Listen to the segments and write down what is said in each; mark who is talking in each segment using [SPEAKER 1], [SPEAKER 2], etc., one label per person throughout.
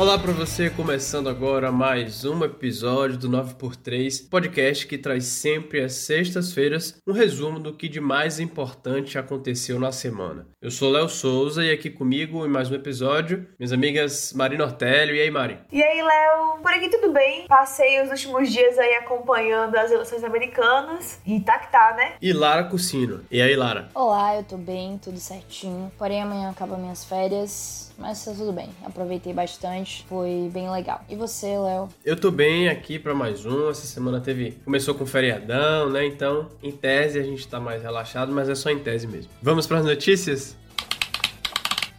[SPEAKER 1] Olá para você, começando agora mais um episódio do 9x3, podcast que traz sempre às sextas-feiras um resumo do que de mais importante aconteceu na semana. Eu sou Léo Souza e aqui comigo em mais um episódio, minhas amigas Marina Ortélio. E aí, Mari?
[SPEAKER 2] E aí, Léo? Por aqui tudo bem? Passei os últimos dias aí acompanhando as eleições americanas e tá que tá, né?
[SPEAKER 1] E Lara Cucino. E aí, Lara?
[SPEAKER 3] Olá, eu tô bem, tudo certinho. Porém, amanhã acabam minhas férias mas tá tudo bem. Aproveitei bastante, foi bem legal. E você, Léo?
[SPEAKER 1] Eu tô bem aqui para mais um. Essa semana teve. Começou com feriadão, né? Então, em tese, a gente tá mais relaxado, mas é só em tese mesmo. Vamos para as notícias?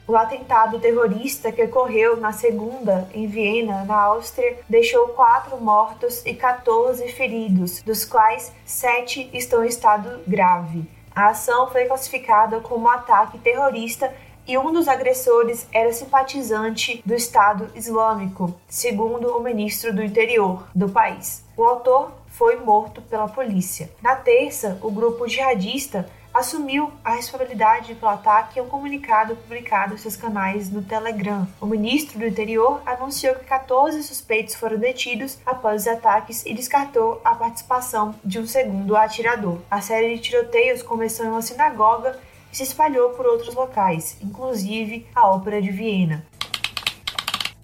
[SPEAKER 2] O atentado terrorista que ocorreu na segunda em Viena, na Áustria, deixou quatro mortos e 14 feridos, dos quais sete estão em estado grave. A ação foi classificada como ataque terrorista e um dos agressores era simpatizante do Estado Islâmico, segundo o ministro do Interior do país. O autor foi morto pela polícia. Na terça, o grupo jihadista assumiu a responsabilidade pelo ataque em um comunicado publicado em seus canais no Telegram. O ministro do Interior anunciou que 14 suspeitos foram detidos após os ataques e descartou a participação de um segundo atirador. A série de tiroteios começou em uma sinagoga se espalhou por outros locais, inclusive a Ópera de Viena.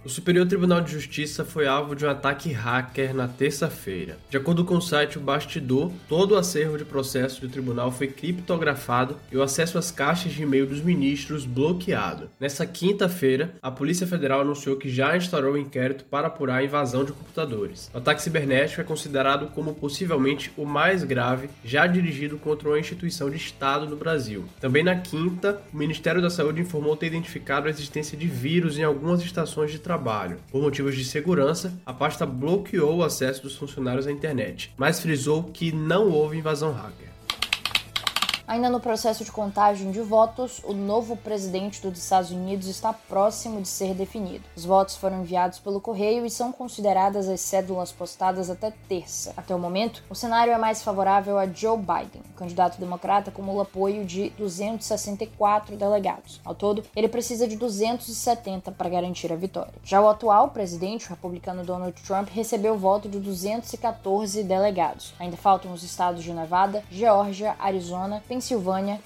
[SPEAKER 1] O Superior Tribunal de Justiça foi alvo de um ataque hacker na terça-feira. De acordo com o site O Bastidor, todo o acervo de processo do tribunal foi criptografado e o acesso às caixas de e-mail dos ministros bloqueado. Nessa quinta-feira, a Polícia Federal anunciou que já instaurou um inquérito para apurar a invasão de computadores. O ataque cibernético é considerado como possivelmente o mais grave já dirigido contra uma instituição de Estado no Brasil. Também na quinta, o Ministério da Saúde informou ter identificado a existência de vírus em algumas estações de trabalho trabalho. Por motivos de segurança, a pasta bloqueou o acesso dos funcionários à internet, mas frisou que não houve invasão hacker.
[SPEAKER 3] Ainda no processo de contagem de votos, o novo presidente dos Estados Unidos está próximo de ser definido. Os votos foram enviados pelo correio e são consideradas as cédulas postadas até terça. Até o momento, o cenário é mais favorável a Joe Biden. O candidato democrata acumula apoio de 264 delegados. Ao todo, ele precisa de 270 para garantir a vitória. Já o atual presidente, o republicano Donald Trump, recebeu o voto de 214 delegados. Ainda faltam os estados de Nevada, Geórgia, Arizona, Pensilvânia,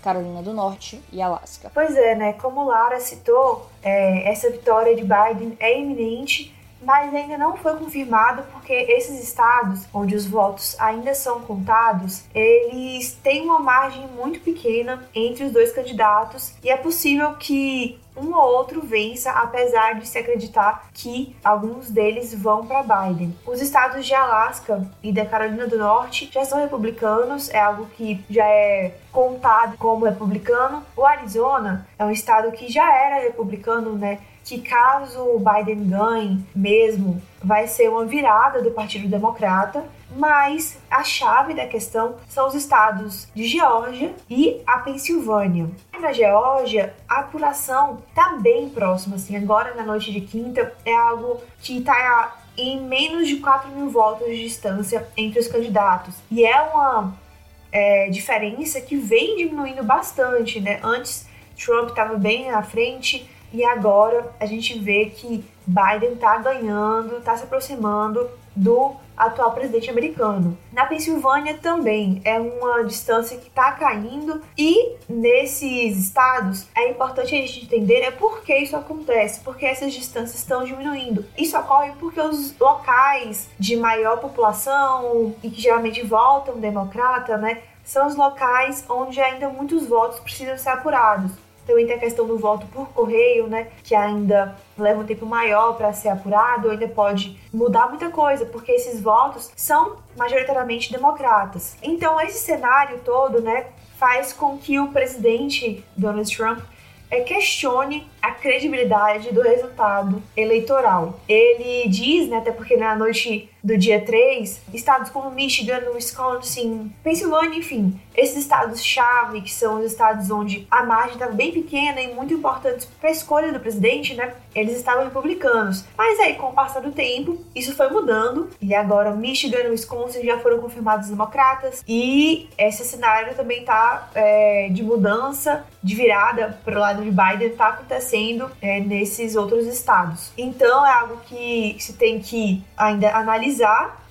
[SPEAKER 3] Carolina do Norte e Alasca.
[SPEAKER 2] Pois é, né? Como Lara citou, é, essa vitória de Biden é iminente, mas ainda não foi confirmado porque esses estados onde os votos ainda são contados, eles têm uma margem muito pequena entre os dois candidatos e é possível que um ou outro vença, apesar de se acreditar que alguns deles vão para Biden. Os estados de Alasca e da Carolina do Norte já são republicanos, é algo que já é contado como republicano. O Arizona é um estado que já era republicano, né? Que caso o Biden ganhe mesmo, vai ser uma virada do Partido Democrata, mas a chave da questão são os estados de Geórgia e a Pensilvânia. Na Geórgia, a apuração está bem próxima, assim, agora na noite de quinta é algo que está em menos de 4 mil votos de distância entre os candidatos. E é uma é, diferença que vem diminuindo bastante, né? Antes, Trump estava bem na frente, e agora a gente vê que Biden está ganhando, está se aproximando do atual presidente americano. Na Pensilvânia também é uma distância que está caindo e nesses estados é importante a gente entender é por que isso acontece, porque essas distâncias estão diminuindo. Isso ocorre porque os locais de maior população e que geralmente votam democrata, né, são os locais onde ainda muitos votos precisam ser apurados. Também tem a questão do voto por correio, né? Que ainda leva um tempo maior para ser apurado, ainda pode mudar muita coisa, porque esses votos são majoritariamente democratas. Então, esse cenário todo, né, faz com que o presidente Donald Trump é, questione a credibilidade do resultado eleitoral. Ele diz, né, até porque na noite do dia 3, estados como Michigan, Wisconsin, Pensilvânia, enfim, esses estados-chave, que são os estados onde a margem estava bem pequena e muito importantes para a escolha do presidente, né? Eles estavam republicanos. Mas aí, com o passar do tempo, isso foi mudando e agora Michigan Wisconsin já foram confirmados democratas e esse cenário também está é, de mudança, de virada para o lado de Biden, está acontecendo é, nesses outros estados. Então é algo que se tem que ainda analisar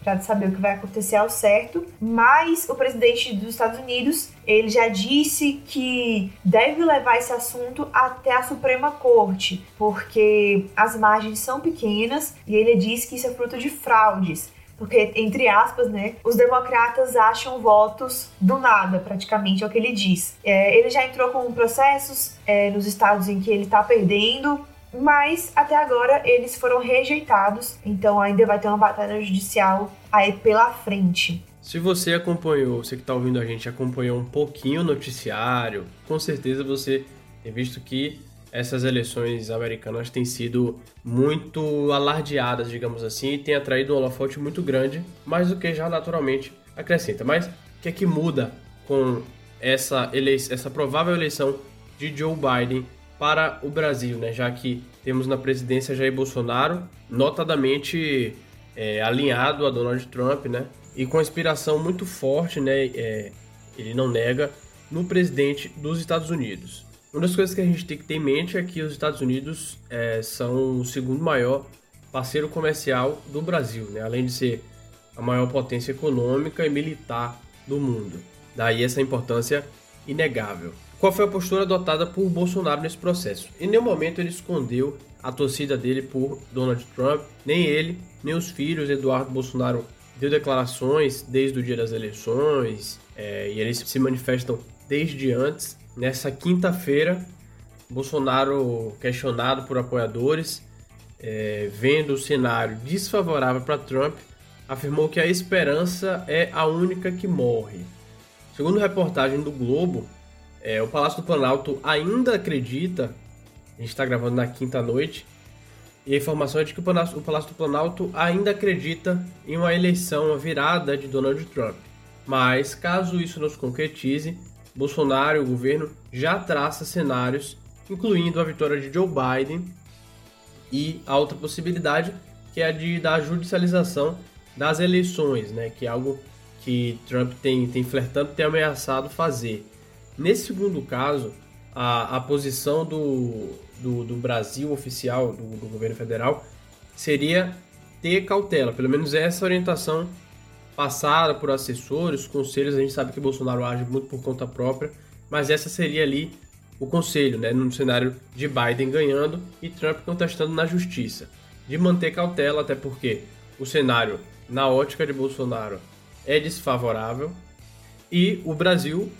[SPEAKER 2] para saber o que vai acontecer ao certo, mas o presidente dos Estados Unidos, ele já disse que deve levar esse assunto até a Suprema Corte, porque as margens são pequenas e ele diz que isso é fruto de fraudes. Porque, entre aspas, né, os democratas acham votos do nada, praticamente, é o que ele diz. É, ele já entrou com processos é, nos estados em que ele está perdendo, mas até agora eles foram rejeitados, então ainda vai ter uma batalha judicial aí pela frente.
[SPEAKER 1] Se você acompanhou, você que está ouvindo a gente, acompanhou um pouquinho o noticiário, com certeza você tem visto que essas eleições americanas têm sido muito alardeadas, digamos assim, e têm atraído um holofote muito grande, mais do que já naturalmente acrescenta. Mas o que é que muda com essa, essa provável eleição de Joe Biden para o Brasil, né? já que temos na presidência Jair Bolsonaro, notadamente é, alinhado a Donald Trump, né? e com inspiração muito forte, né? É, ele não nega, no presidente dos Estados Unidos. Uma das coisas que a gente tem que ter em mente é que os Estados Unidos é, são o segundo maior parceiro comercial do Brasil, né? além de ser a maior potência econômica e militar do mundo. Daí essa importância inegável. Qual foi a postura adotada por Bolsonaro nesse processo? Em nenhum momento ele escondeu a torcida dele por Donald Trump, nem ele, nem os filhos. Eduardo Bolsonaro deu declarações desde o dia das eleições é, e eles se manifestam desde antes. Nessa quinta-feira, Bolsonaro, questionado por apoiadores, é, vendo o cenário desfavorável para Trump, afirmou que a esperança é a única que morre. Segundo reportagem do Globo, é, o Palácio do Planalto ainda acredita, a gente está gravando na quinta noite, e a informação é de que o Palácio, do Planalto ainda acredita em uma eleição, uma virada de Donald Trump. Mas, caso isso não se concretize, Bolsonaro e o governo já traça cenários, incluindo a vitória de Joe Biden e a outra possibilidade, que é a de, da judicialização das eleições, né, que é algo que Trump tem, tem flertando, tem ameaçado fazer. Nesse segundo caso, a, a posição do, do, do Brasil oficial, do, do, governo federal, seria ter cautela. Pelo menos essa orientação passada por assessores, conselhos. A gente sabe que Bolsonaro age muito por conta própria, mas essa seria ali o conselho, né, no cenário de Biden ganhando e Trump contestando na justiça. De manter cautela, até porque o cenário, na ótica de Bolsonaro, é desfavorável e o Brasil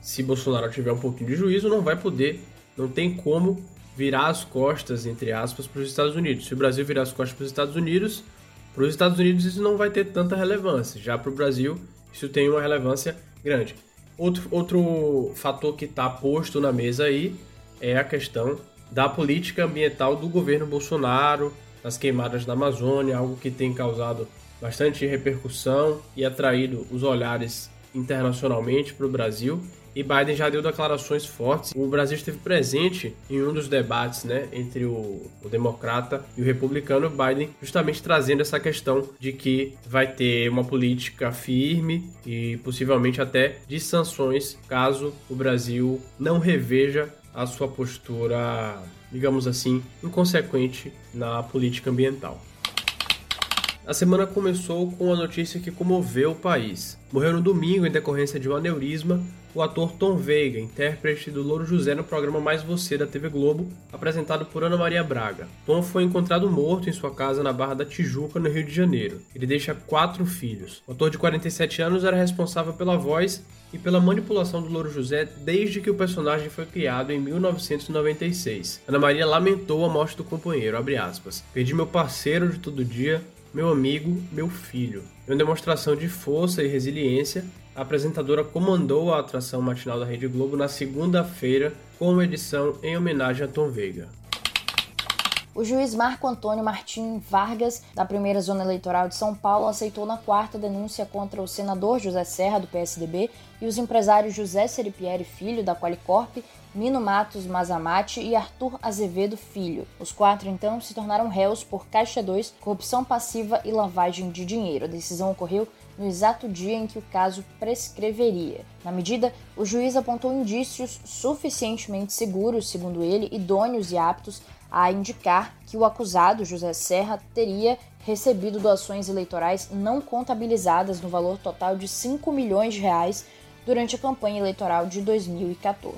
[SPEAKER 1] se Bolsonaro tiver um pouquinho de juízo, não vai poder, não tem como virar as costas, entre aspas, para os Estados Unidos. Se o Brasil virar as costas para os Estados Unidos, para os Estados Unidos isso não vai ter tanta relevância. Já para o Brasil, isso tem uma relevância grande. Outro, outro fator que está posto na mesa aí é a questão da política ambiental do governo Bolsonaro, nas queimadas na Amazônia, algo que tem causado bastante repercussão e atraído os olhares internacionalmente para o Brasil e Biden já deu declarações fortes. O Brasil esteve presente em um dos debates né, entre o, o democrata e o republicano, Biden justamente trazendo essa questão de que vai ter uma política firme e possivelmente até de sanções caso o Brasil não reveja a sua postura, digamos assim, inconsequente na política ambiental. A semana começou com a notícia que comoveu o país. Morreu no domingo em decorrência de um aneurisma o ator Tom Veiga, intérprete do Louro José no programa Mais Você da TV Globo, apresentado por Ana Maria Braga. Tom foi encontrado morto em sua casa na Barra da Tijuca, no Rio de Janeiro. Ele deixa quatro filhos. O ator de 47 anos era responsável pela voz e pela manipulação do Louro José desde que o personagem foi criado em 1996. Ana Maria lamentou a morte do companheiro, Perdi meu parceiro de todo dia, meu amigo, meu filho. Em uma demonstração de força e resiliência, a apresentadora comandou a atração matinal da Rede Globo na segunda-feira com uma edição em homenagem a Tom Veiga.
[SPEAKER 3] O juiz Marco Antônio Martim Vargas, da primeira zona eleitoral de São Paulo, aceitou na quarta denúncia contra o senador José Serra, do PSDB, e os empresários José Seripieri Filho, da Qualicorp, Nino Matos Mazamate e Arthur Azevedo Filho. Os quatro, então, se tornaram réus por Caixa 2, corrupção passiva e lavagem de dinheiro. A decisão ocorreu no exato dia em que o caso prescreveria. Na medida, o juiz apontou indícios suficientemente seguros, segundo ele, idôneos e aptos a indicar que o acusado, José Serra, teria recebido doações eleitorais não contabilizadas no valor total de 5 milhões de reais durante a campanha eleitoral de 2014.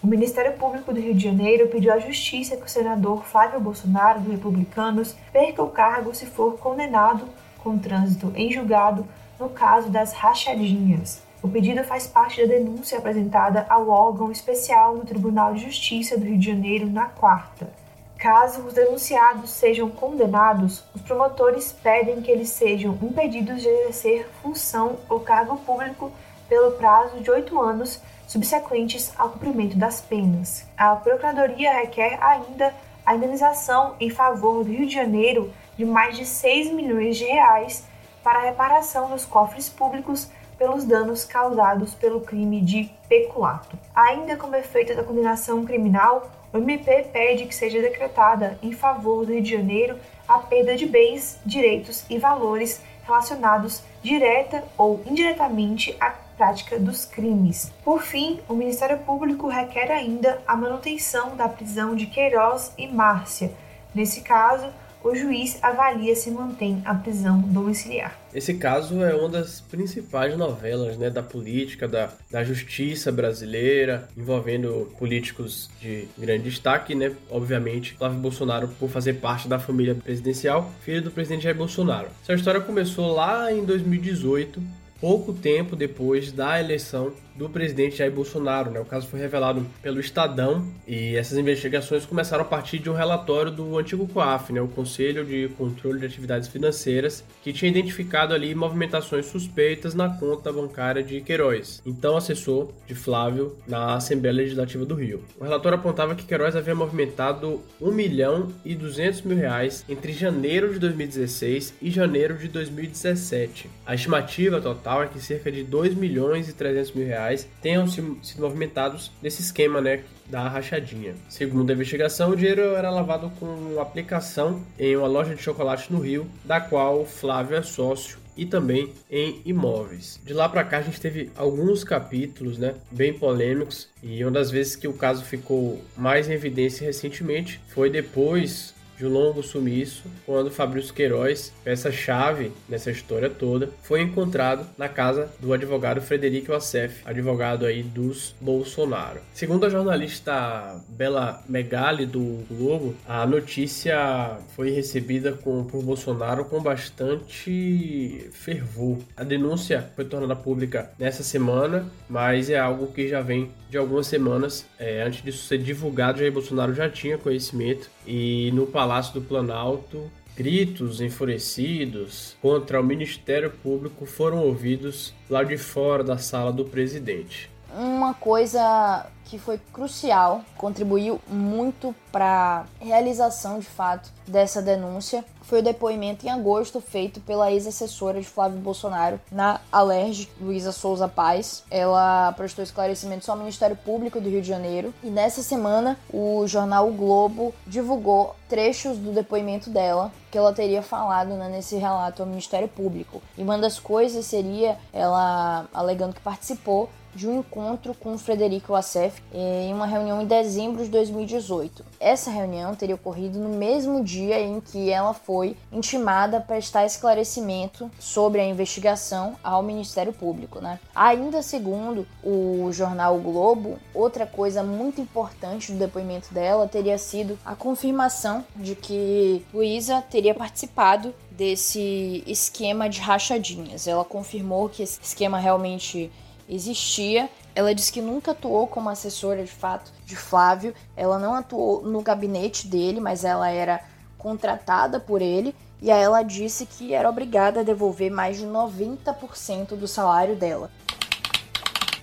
[SPEAKER 2] O Ministério Público do Rio de Janeiro pediu à Justiça que o senador Flávio Bolsonaro, do Republicanos, perca o cargo se for condenado com trânsito em julgado no caso das rachadinhas. O pedido faz parte da denúncia apresentada ao órgão especial do Tribunal de Justiça do Rio de Janeiro na quarta. Caso os denunciados sejam condenados, os promotores pedem que eles sejam impedidos de exercer função ou cargo público pelo prazo de oito anos subsequentes ao cumprimento das penas. A Procuradoria requer ainda a indenização em favor do Rio de Janeiro de mais de 6 milhões de reais para a reparação nos cofres públicos pelos danos causados pelo crime de peculato. Ainda como efeito da condenação criminal, o MP pede que seja decretada em favor do Rio de Janeiro a perda de bens, direitos e valores relacionados direta ou indiretamente à prática dos crimes. Por fim, o Ministério Público requer ainda a manutenção da prisão de Queiroz e Márcia. Nesse caso, o juiz avalia se mantém a prisão domiciliar.
[SPEAKER 1] Esse caso é uma das principais novelas né, da política, da, da justiça brasileira, envolvendo políticos de grande destaque, né? Obviamente, Flávio Bolsonaro, por fazer parte da família presidencial, filho do presidente Jair Bolsonaro. Essa história começou lá em 2018, pouco tempo depois da eleição do presidente Jair Bolsonaro. Né? O caso foi revelado pelo Estadão e essas investigações começaram a partir de um relatório do antigo COAF, né? o Conselho de Controle de Atividades Financeiras, que tinha identificado ali movimentações suspeitas na conta bancária de Queiroz, então assessor de Flávio na Assembleia Legislativa do Rio. O relatório apontava que Queiroz havia movimentado 1 milhão e 200 mil reais entre janeiro de 2016 e janeiro de 2017. A estimativa total é que cerca de 2 milhões e 300 mil reais reais tenham sido movimentados nesse esquema, né, da rachadinha. Segundo a investigação, o dinheiro era lavado com aplicação em uma loja de chocolate no Rio, da qual Flávio é sócio e também em imóveis. De lá para cá a gente teve alguns capítulos, né, bem polêmicos, e uma das vezes que o caso ficou mais em evidência recentemente foi depois de um longo sumiço, quando Fabrício Queiroz, peça-chave nessa história toda, foi encontrado na casa do advogado Frederico Assef, advogado aí dos Bolsonaro. Segundo a jornalista Bela Megali do Globo, a notícia foi recebida com, por Bolsonaro com bastante fervor. A denúncia foi tornada pública nessa semana, mas é algo que já vem de algumas semanas. É, antes disso ser divulgado, Jair Bolsonaro já tinha conhecimento e no Palácio do Planalto, gritos enfurecidos contra o Ministério Público foram ouvidos lá de fora da sala do presidente.
[SPEAKER 3] Uma coisa que foi crucial, contribuiu muito para a realização de fato dessa denúncia, foi o depoimento em agosto feito pela ex-assessora de Flávio Bolsonaro na Alerj, Luísa Souza Paz. Ela prestou esclarecimentos ao Ministério Público do Rio de Janeiro e nessa semana o jornal o Globo divulgou trechos do depoimento dela que ela teria falado né, nesse relato ao Ministério Público. E uma das coisas seria ela alegando que participou de um encontro com Frederico Assef em uma reunião em dezembro de 2018. Essa reunião teria ocorrido no mesmo dia em que ela foi intimada a prestar esclarecimento sobre a investigação ao Ministério Público. Né? Ainda segundo o jornal o Globo, outra coisa muito importante do depoimento dela teria sido a confirmação de que Luísa teria participado desse esquema de rachadinhas. Ela confirmou que esse esquema realmente existia. Ela disse que nunca atuou como assessora de fato de Flávio. Ela não atuou no gabinete dele, mas ela era contratada por ele. E aí ela disse que era obrigada a devolver mais de 90% do salário dela.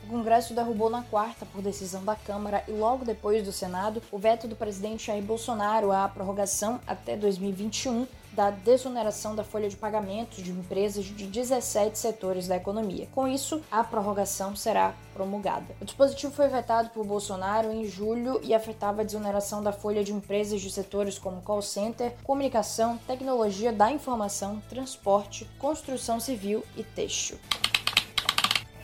[SPEAKER 3] O Congresso derrubou na quarta, por decisão da Câmara e logo depois do Senado, o veto do presidente Jair Bolsonaro à prorrogação até 2021 da desoneração da folha de pagamentos de empresas de 17 setores da economia. Com isso, a prorrogação será promulgada. O dispositivo foi vetado por Bolsonaro em julho e afetava a desoneração da folha de empresas de setores como call center, comunicação, tecnologia da informação, transporte, construção civil e têxtil.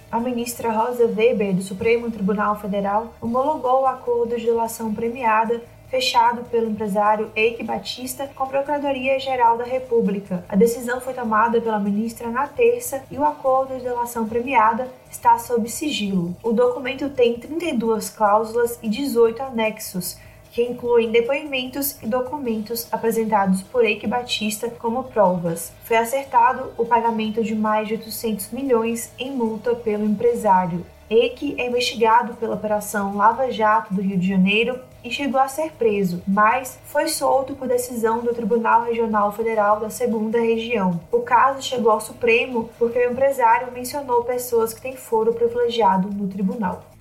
[SPEAKER 2] A ministra Rosa Weber, do Supremo Tribunal Federal, homologou o acordo de delação premiada fechado pelo empresário Eike Batista com a Procuradoria-Geral da República. A decisão foi tomada pela ministra na terça e o acordo de delação premiada está sob sigilo. O documento tem 32 cláusulas e 18 anexos, que incluem depoimentos e documentos apresentados por Eike Batista como provas. Foi acertado o pagamento de mais de 800 milhões em multa pelo empresário. Eike é investigado pela Operação Lava Jato do Rio de Janeiro e chegou a ser preso, mas foi solto por decisão do Tribunal Regional Federal da Segunda Região. O caso chegou ao Supremo porque o empresário mencionou pessoas que têm foro privilegiado no tribunal.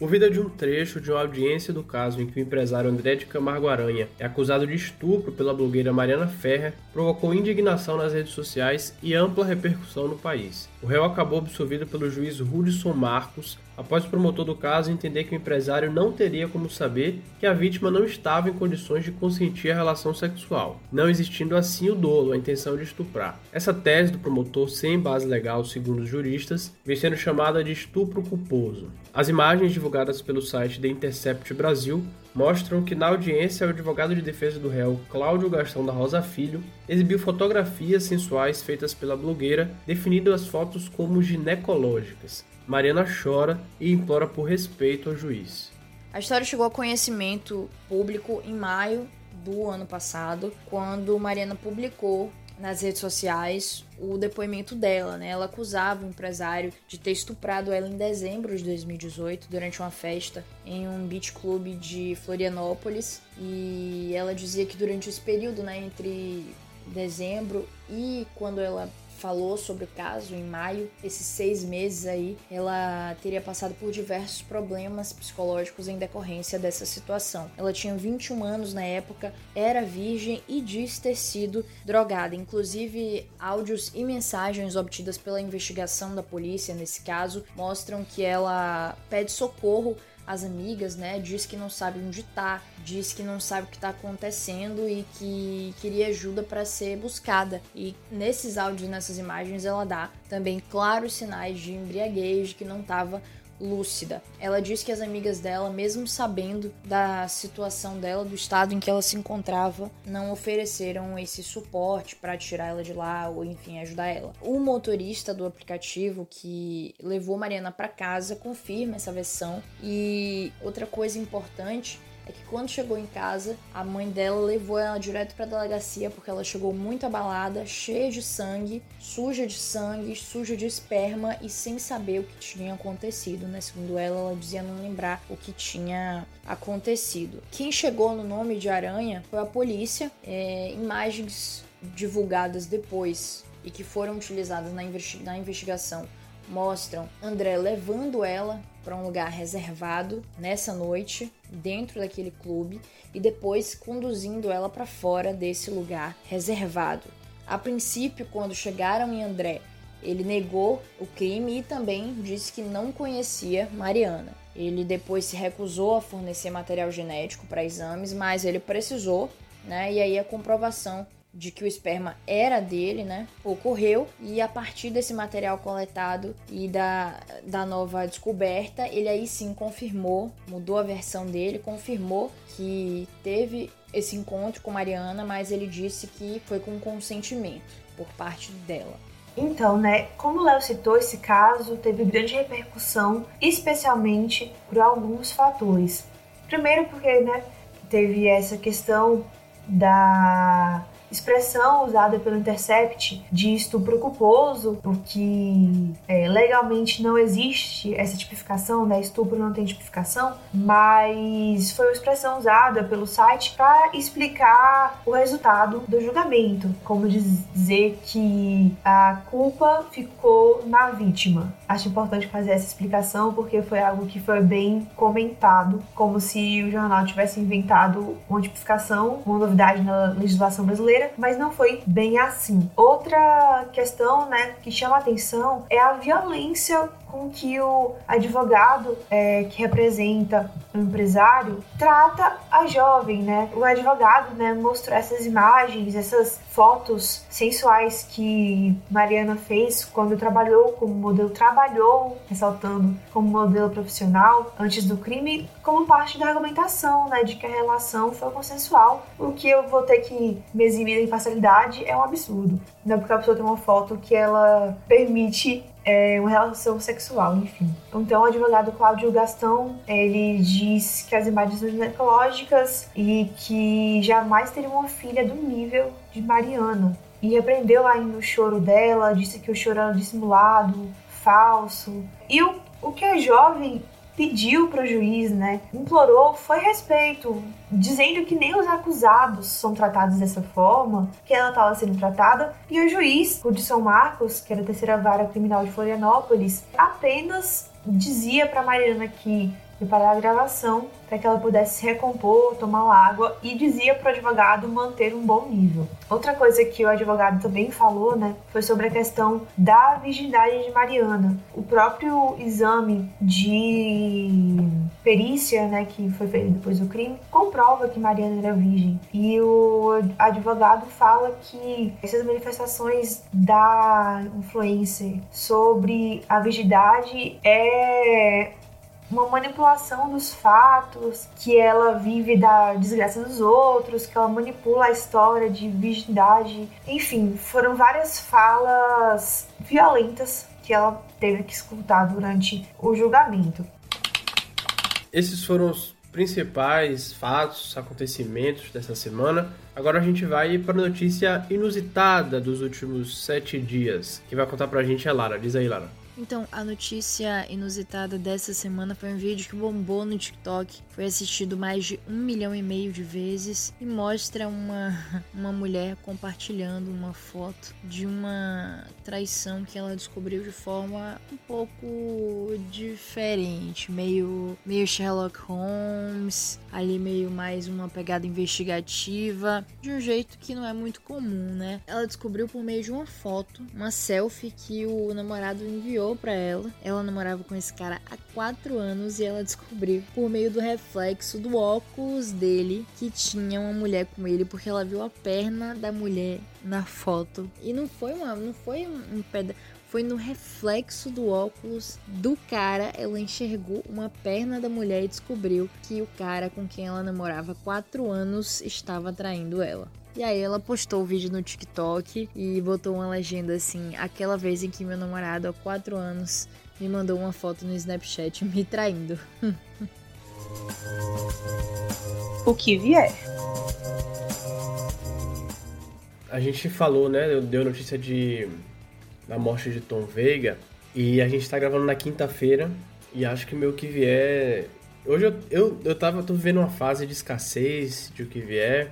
[SPEAKER 1] Movida de um trecho de uma audiência do caso em que o empresário André de Camargo Aranha é acusado de estupro pela blogueira Mariana Ferrer, provocou indignação nas redes sociais e ampla repercussão no país. O réu acabou absolvido pelo juiz Rudson Marcos após o promotor do caso entender que o empresário não teria como saber que a vítima não estava em condições de consentir a relação sexual, não existindo assim o dolo, a intenção de estuprar. Essa tese do promotor, sem base legal, segundo os juristas, vem sendo chamada de estupro culposo. As imagens divulgadas pelo site The Intercept Brasil mostram que na audiência o advogado de defesa do réu, Cláudio Gastão da Rosa Filho, exibiu fotografias sensuais feitas pela blogueira, definindo as fotos como ginecológicas. Mariana chora e implora por respeito ao juiz.
[SPEAKER 3] A história chegou ao conhecimento público em maio do ano passado, quando Mariana publicou nas redes sociais o depoimento dela, né? Ela acusava o empresário de ter estuprado ela em dezembro de 2018 durante uma festa em um beach club de Florianópolis e ela dizia que durante esse período, né, entre dezembro e quando ela falou sobre o caso em maio, esses seis meses aí, ela teria passado por diversos problemas psicológicos em decorrência dessa situação. Ela tinha 21 anos na época, era virgem e diz ter sido drogada. Inclusive, áudios e mensagens obtidas pela investigação da polícia nesse caso mostram que ela pede socorro as amigas, né? Diz que não sabe onde tá, diz que não sabe o que tá acontecendo e que queria ajuda para ser buscada. E nesses áudios, nessas imagens, ela dá também claros sinais de embriaguez, de que não tava lúcida. Ela diz que as amigas dela, mesmo sabendo da situação dela, do estado em que ela se encontrava, não ofereceram esse suporte para tirar ela de lá ou enfim ajudar ela. O motorista do aplicativo que levou Mariana para casa confirma essa versão e outra coisa importante é que quando chegou em casa, a mãe dela levou ela direto para a delegacia porque ela chegou muito abalada, cheia de sangue, suja de sangue, suja de esperma e sem saber o que tinha acontecido, né? Segundo ela, ela dizia não lembrar o que tinha acontecido. Quem chegou no nome de Aranha foi a polícia. É, imagens divulgadas depois e que foram utilizadas na, investi na investigação mostram André levando ela para um lugar reservado nessa noite, dentro daquele clube, e depois conduzindo ela para fora desse lugar reservado. A princípio, quando chegaram em André, ele negou o crime e também disse que não conhecia Mariana. Ele depois se recusou a fornecer material genético para exames, mas ele precisou, né? E aí a comprovação de que o esperma era dele, né, ocorreu e a partir desse material coletado e da, da nova descoberta, ele aí sim confirmou, mudou a versão dele, confirmou que teve esse encontro com Mariana, mas ele disse que foi com consentimento por parte dela.
[SPEAKER 2] Então, né, como o Léo citou, esse caso teve grande repercussão, especialmente por alguns fatores. Primeiro porque, né, teve essa questão da expressão usada pelo Intercept de estupro culposo, porque é, legalmente não existe essa tipificação, né? Estupro não tem tipificação, mas foi uma expressão usada pelo site para explicar o resultado do julgamento, como dizer que a culpa ficou na vítima. Acho importante fazer essa explicação porque foi algo que foi bem comentado, como se o jornal tivesse inventado uma tipificação, uma novidade na legislação brasileira, mas não foi bem assim. Outra questão, né, que chama atenção é a violência com que o advogado é, que representa o empresário trata a jovem, né? O advogado, né, mostrou essas imagens, essas fotos sensuais que Mariana fez quando trabalhou como modelo, trabalhou, ressaltando, como modelo profissional antes do crime, como parte da argumentação, né, de que a relação foi consensual. O que eu vou ter que me eximir da imparcialidade é um absurdo. Não é porque a pessoa tem uma foto que ela permite é, uma relação sexual, enfim. Então, o advogado Cláudio Gastão, ele diz que as imagens são ginecológicas e que jamais teria uma filha do nível de Mariana. E repreendeu ainda o choro dela, disse que o choro era dissimulado, falso. E o, o que a jovem pediu para o juiz, né, implorou, foi respeito, dizendo que nem os acusados são tratados dessa forma, que ela estava sendo tratada, e o juiz, o de São Marcos, que era a terceira vara criminal de Florianópolis, apenas dizia para Mariana que preparar a gravação para que ela pudesse se recompor, tomar água e dizia para o advogado manter um bom nível. Outra coisa que o advogado também falou, né, foi sobre a questão da virgindade de Mariana. O próprio exame de perícia, né, que foi feito depois do crime, comprova que Mariana era virgem. E o advogado fala que essas manifestações da influencer sobre a virgindade é uma manipulação dos fatos, que ela vive da desgraça dos outros, que ela manipula a história de virgindade. Enfim, foram várias falas violentas que ela teve que escutar durante o julgamento.
[SPEAKER 1] Esses foram os principais fatos, acontecimentos dessa semana. Agora a gente vai para a notícia inusitada dos últimos sete dias. Quem vai contar para a gente é Lara. Diz aí, Lara.
[SPEAKER 3] Então, a notícia inusitada dessa semana foi um vídeo que bombou no TikTok, foi assistido mais de um milhão e meio de vezes e mostra uma, uma mulher compartilhando uma foto de uma traição que ela descobriu de forma um pouco diferente, meio, meio Sherlock Holmes, ali meio mais uma pegada investigativa, de um jeito que não é muito comum, né? Ela descobriu por meio de uma foto, uma selfie que o namorado enviou contou para ela. Ela namorava com esse cara há quatro anos e ela descobriu por meio do reflexo do óculos dele que tinha uma mulher com ele porque ela viu a perna da mulher na foto. E não foi uma, não foi um, pedra foi no reflexo do óculos do cara, ela enxergou uma perna da mulher e descobriu que o cara com quem ela namorava há quatro anos estava traindo ela. E aí ela postou o vídeo no TikTok e botou uma legenda assim: aquela vez em que meu namorado há 4 anos me mandou uma foto no Snapchat me traindo.
[SPEAKER 2] o que vier.
[SPEAKER 1] A gente falou, né? Deu notícia de da morte de Tom Veiga e a gente tá gravando na quinta-feira e acho que meu que vier. Hoje eu, eu, eu tava tô vivendo uma fase de escassez de o que vier.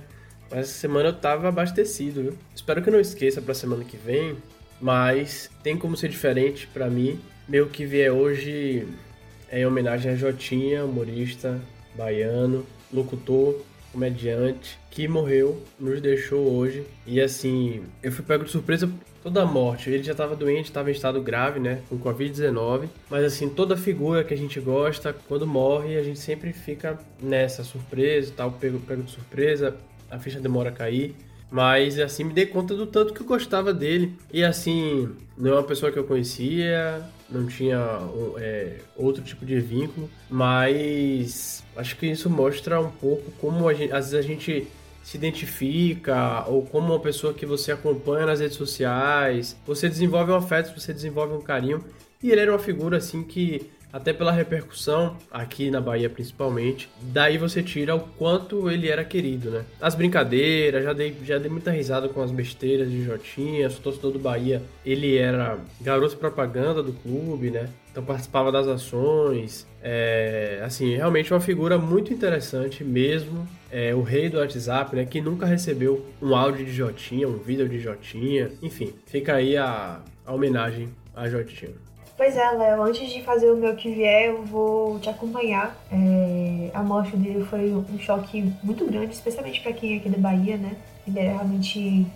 [SPEAKER 1] Mas essa semana eu tava abastecido, viu? Espero que eu não esqueça pra semana que vem, mas tem como ser diferente para mim. Meu que vier hoje é em homenagem a Jotinha, humorista, baiano, locutor, comediante, que morreu, nos deixou hoje. E assim, eu fui pego de surpresa toda a morte. Ele já estava doente, estava em estado grave, né, com Covid-19. Mas assim, toda figura que a gente gosta, quando morre, a gente sempre fica nessa surpresa, tal, pego, pego de surpresa a ficha demora a cair. Mas assim, me dei conta do tanto que eu gostava dele. E assim, não é uma pessoa que eu conhecia, não tinha é, outro tipo de vínculo, mas acho que isso mostra um pouco como gente, às vezes a gente se identifica, ou como uma pessoa que você acompanha nas redes sociais, você desenvolve um afeto, você desenvolve um carinho. E ele era uma figura assim que até pela repercussão aqui na Bahia principalmente. Daí você tira o quanto ele era querido, né? As brincadeiras, já dei, já dei muita risada com as besteiras de Jotinha, sou torcedor do Bahia. Ele era garoto propaganda do clube, né? Então participava das ações. É, assim, realmente uma figura muito interessante mesmo. É, o rei do WhatsApp, né? Que nunca recebeu um áudio de Jotinha, um vídeo de Jotinha. Enfim, fica aí a, a homenagem a Jotinha.
[SPEAKER 2] Pois é, Léo, antes de fazer o meu que vier, eu vou te acompanhar. É, a morte dele foi um choque muito grande, especialmente para quem é aqui da Bahia, né? Ele era realmente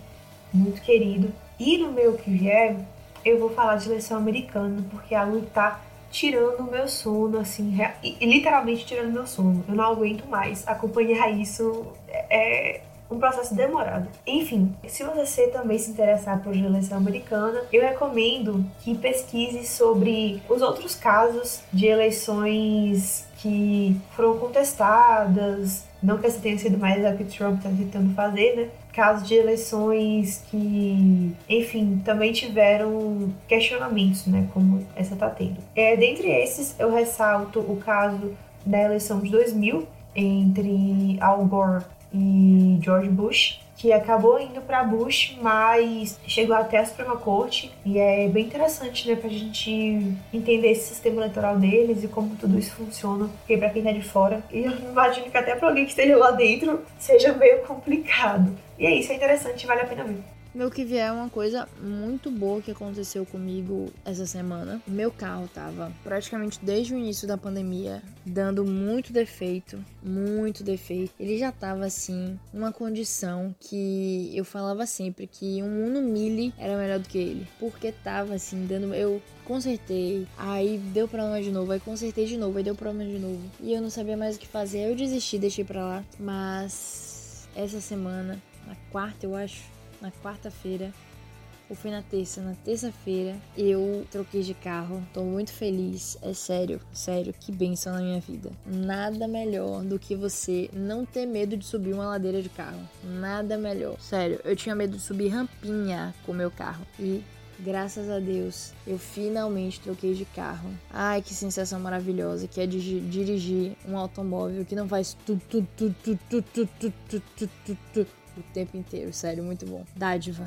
[SPEAKER 2] muito querido. E no meu que vier, eu vou falar de eleição americana, porque a luta tá tirando o meu sono, assim, literalmente tirando o meu sono. Eu não aguento mais acompanhar isso. É, um processo demorado. Enfim, se você também se interessar por eleição americana, eu recomendo que pesquise sobre os outros casos de eleições que foram contestadas, não que essa tenha sido mais a que Trump está tentando fazer, né? Casos de eleições que, enfim, também tiveram questionamentos, né? Como essa tá tendo. É, dentre esses, eu ressalto o caso da eleição de 2000 entre Al Gore e George Bush, que acabou indo para Bush, mas chegou até a Suprema Corte e é bem interessante, né, pra gente entender esse sistema eleitoral deles e como tudo isso funciona, porque para quem tá de fora, e eu imagino que até para alguém que esteja lá dentro seja meio complicado. E é isso, é interessante, vale a pena ver.
[SPEAKER 3] Meu que vier é uma coisa muito boa que aconteceu comigo essa semana. Meu carro tava praticamente desde o início da pandemia dando muito defeito, muito defeito. Ele já tava assim, uma condição que eu falava sempre que um Uno Mille era melhor do que ele, porque tava assim dando eu consertei, aí deu problema de novo, aí consertei de novo, aí deu problema de novo. E eu não sabia mais o que fazer, aí eu desisti, deixei pra lá. Mas essa semana, na quarta eu acho, na quarta-feira, ou foi na terça? Na terça-feira eu troquei de carro. Tô muito feliz. É sério, sério, que benção na minha vida. Nada melhor do que você não ter medo de subir uma ladeira de carro. Nada melhor. Sério, eu tinha medo de subir rampinha com meu carro. E Graças a Deus, eu finalmente troquei de carro. Ai, que sensação maravilhosa que é de dirigir um automóvel que não faz tu tu tu tu tu tu tu tu tu tu o tempo inteiro. Sério, muito bom. Dádiva.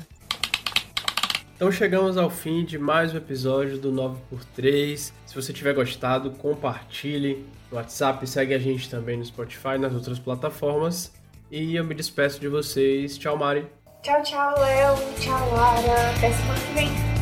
[SPEAKER 1] Então chegamos ao fim de mais um episódio do 9x3. Se você tiver gostado, compartilhe no WhatsApp, segue a gente também no Spotify e nas outras plataformas. E eu me despeço de vocês. Tchau, Mari.
[SPEAKER 2] Tchau, tchau, Léo. Tchau, Lara. Até semana que vem.